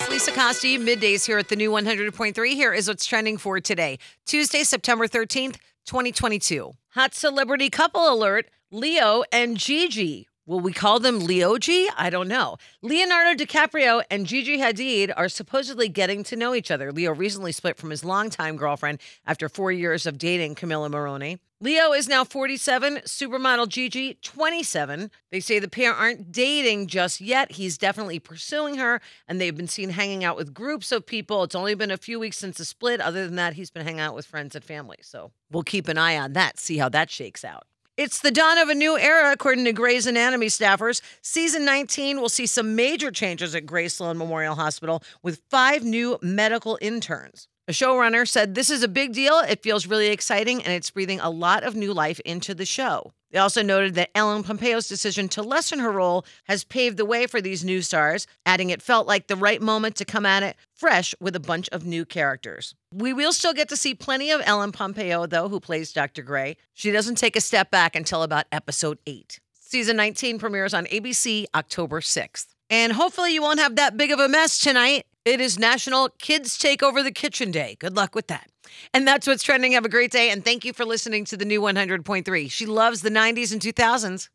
It's Lisa Costi, middays here at the new 100.3. Here is what's trending for today, Tuesday, September 13th, 2022. Hot celebrity couple alert Leo and Gigi. Will we call them Leo G? I don't know. Leonardo DiCaprio and Gigi Hadid are supposedly getting to know each other. Leo recently split from his longtime girlfriend after four years of dating Camila Morrone. Leo is now 47, supermodel Gigi 27. They say the pair aren't dating just yet. He's definitely pursuing her, and they've been seen hanging out with groups of people. It's only been a few weeks since the split. Other than that, he's been hanging out with friends and family. So we'll keep an eye on that, see how that shakes out. It's the dawn of a new era, according to Grey's Anatomy staffers. Season 19 will see some major changes at Grey Sloan Memorial Hospital with five new medical interns. A showrunner said, This is a big deal. It feels really exciting and it's breathing a lot of new life into the show. They also noted that Ellen Pompeo's decision to lessen her role has paved the way for these new stars, adding it felt like the right moment to come at it fresh with a bunch of new characters. We will still get to see plenty of Ellen Pompeo, though, who plays Dr. Grey. She doesn't take a step back until about episode 8. Season 19 premieres on ABC October 6th. And hopefully, you won't have that big of a mess tonight. It is National Kids Take Over the Kitchen Day. Good luck with that. And that's what's trending. Have a great day. And thank you for listening to the new 100.3. She loves the 90s and 2000s.